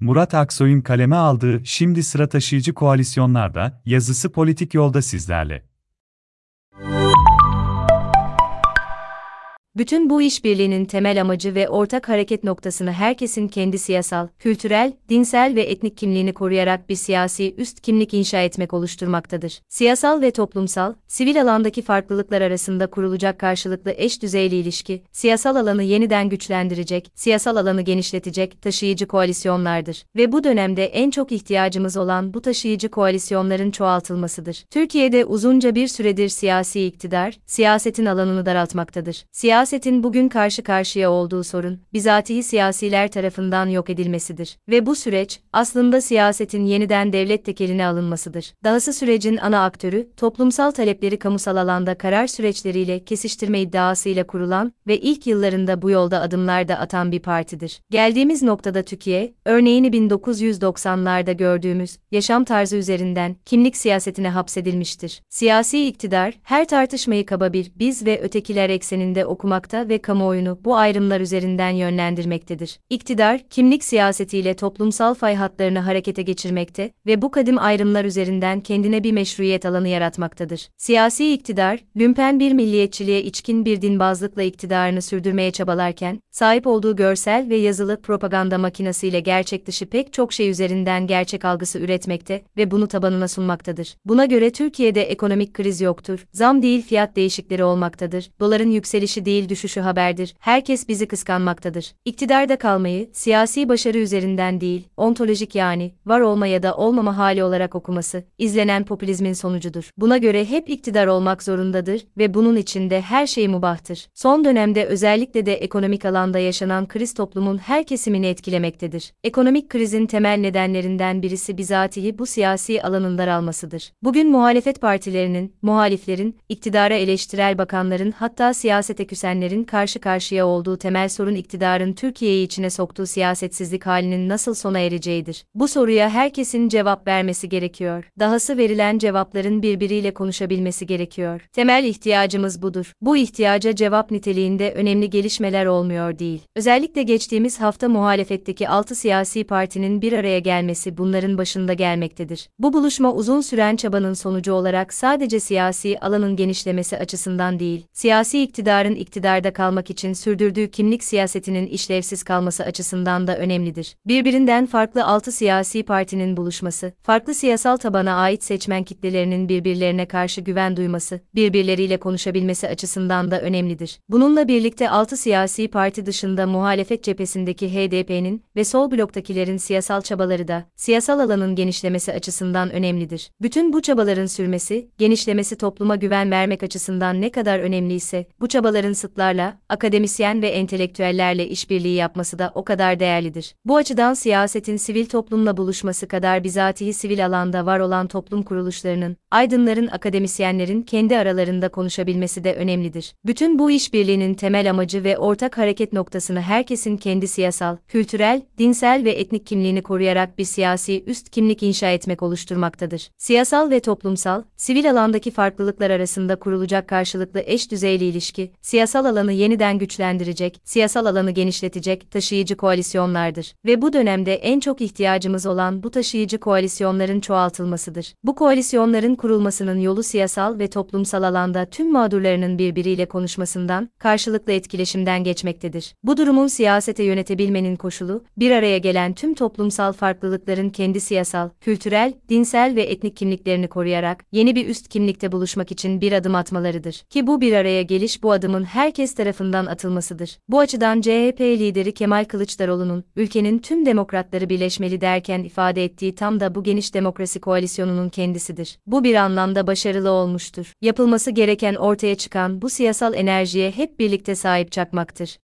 Murat Aksoy'un kaleme aldığı Şimdi Sıra Taşıyıcı Koalisyonlarda yazısı politik yolda sizlerle. Bütün bu işbirliğinin temel amacı ve ortak hareket noktasını herkesin kendi siyasal, kültürel, dinsel ve etnik kimliğini koruyarak bir siyasi üst kimlik inşa etmek oluşturmaktadır. Siyasal ve toplumsal, sivil alandaki farklılıklar arasında kurulacak karşılıklı eş düzeyli ilişki, siyasal alanı yeniden güçlendirecek, siyasal alanı genişletecek taşıyıcı koalisyonlardır. Ve bu dönemde en çok ihtiyacımız olan bu taşıyıcı koalisyonların çoğaltılmasıdır. Türkiye'de uzunca bir süredir siyasi iktidar, siyasetin alanını daraltmaktadır. Siyasi siyasetin bugün karşı karşıya olduğu sorun, bizatihi siyasiler tarafından yok edilmesidir. Ve bu süreç, aslında siyasetin yeniden devlet tekeline alınmasıdır. Dahası sürecin ana aktörü, toplumsal talepleri kamusal alanda karar süreçleriyle kesiştirme iddiasıyla kurulan ve ilk yıllarında bu yolda adımlar da atan bir partidir. Geldiğimiz noktada Türkiye, örneğini 1990'larda gördüğümüz yaşam tarzı üzerinden kimlik siyasetine hapsedilmiştir. Siyasi iktidar, her tartışmayı kaba bir biz ve ötekiler ekseninde okumak yapmakta ve kamuoyunu bu ayrımlar üzerinden yönlendirmektedir. İktidar, kimlik siyasetiyle toplumsal fay hatlarını harekete geçirmekte ve bu kadim ayrımlar üzerinden kendine bir meşruiyet alanı yaratmaktadır. Siyasi iktidar, lümpen bir milliyetçiliğe içkin bir dinbazlıkla iktidarını sürdürmeye çabalarken, sahip olduğu görsel ve yazılı propaganda makinesiyle gerçek dışı pek çok şey üzerinden gerçek algısı üretmekte ve bunu tabanına sunmaktadır. Buna göre Türkiye'de ekonomik kriz yoktur, zam değil fiyat değişikleri olmaktadır, doların yükselişi değil düşüşü haberdir. Herkes bizi kıskanmaktadır. İktidarda kalmayı, siyasi başarı üzerinden değil, ontolojik yani, var olma ya da olmama hali olarak okuması, izlenen popülizmin sonucudur. Buna göre hep iktidar olmak zorundadır ve bunun içinde her şey mubahtır. Son dönemde özellikle de ekonomik alanda yaşanan kriz toplumun her kesimini etkilemektedir. Ekonomik krizin temel nedenlerinden birisi bizatihi bu siyasi alanın daralmasıdır. Bugün muhalefet partilerinin, muhaliflerin, iktidara eleştirel bakanların hatta siyasete küsenlerin edenlerin karşı karşıya olduğu temel sorun iktidarın Türkiye'yi içine soktuğu siyasetsizlik halinin nasıl sona ereceğidir. Bu soruya herkesin cevap vermesi gerekiyor. Dahası verilen cevapların birbiriyle konuşabilmesi gerekiyor. Temel ihtiyacımız budur. Bu ihtiyaca cevap niteliğinde önemli gelişmeler olmuyor değil. Özellikle geçtiğimiz hafta muhalefetteki 6 siyasi partinin bir araya gelmesi bunların başında gelmektedir. Bu buluşma uzun süren çabanın sonucu olarak sadece siyasi alanın genişlemesi açısından değil, siyasi iktidarın iktidar iktidarda kalmak için sürdürdüğü kimlik siyasetinin işlevsiz kalması açısından da önemlidir. Birbirinden farklı altı siyasi partinin buluşması, farklı siyasal tabana ait seçmen kitlelerinin birbirlerine karşı güven duyması, birbirleriyle konuşabilmesi açısından da önemlidir. Bununla birlikte altı siyasi parti dışında muhalefet cephesindeki HDP'nin ve sol bloktakilerin siyasal çabaları da siyasal alanın genişlemesi açısından önemlidir. Bütün bu çabaların sürmesi, genişlemesi topluma güven vermek açısından ne kadar önemliyse, bu çabaların şahıslarla, akademisyen ve entelektüellerle işbirliği yapması da o kadar değerlidir. Bu açıdan siyasetin sivil toplumla buluşması kadar bizatihi sivil alanda var olan toplum kuruluşlarının, aydınların, akademisyenlerin kendi aralarında konuşabilmesi de önemlidir. Bütün bu işbirliğinin temel amacı ve ortak hareket noktasını herkesin kendi siyasal, kültürel, dinsel ve etnik kimliğini koruyarak bir siyasi üst kimlik inşa etmek oluşturmaktadır. Siyasal ve toplumsal, sivil alandaki farklılıklar arasında kurulacak karşılıklı eş düzeyli ilişki, siyasal alanı yeniden güçlendirecek, siyasal alanı genişletecek taşıyıcı koalisyonlardır. Ve bu dönemde en çok ihtiyacımız olan bu taşıyıcı koalisyonların çoğaltılmasıdır. Bu koalisyonların kurulmasının yolu siyasal ve toplumsal alanda tüm mağdurlarının birbiriyle konuşmasından, karşılıklı etkileşimden geçmektedir. Bu durumun siyasete yönetebilmenin koşulu, bir araya gelen tüm toplumsal farklılıkların kendi siyasal, kültürel, dinsel ve etnik kimliklerini koruyarak yeni bir üst kimlikte buluşmak için bir adım atmalarıdır. Ki bu bir araya geliş bu adımın herkes tarafından atılmasıdır. Bu açıdan CHP lideri Kemal Kılıçdaroğlu'nun ülkenin tüm demokratları birleşmeli derken ifade ettiği tam da bu geniş demokrasi koalisyonunun kendisidir. Bu bir anlamda başarılı olmuştur. Yapılması gereken ortaya çıkan bu siyasal enerjiye hep birlikte sahip çıkmaktır.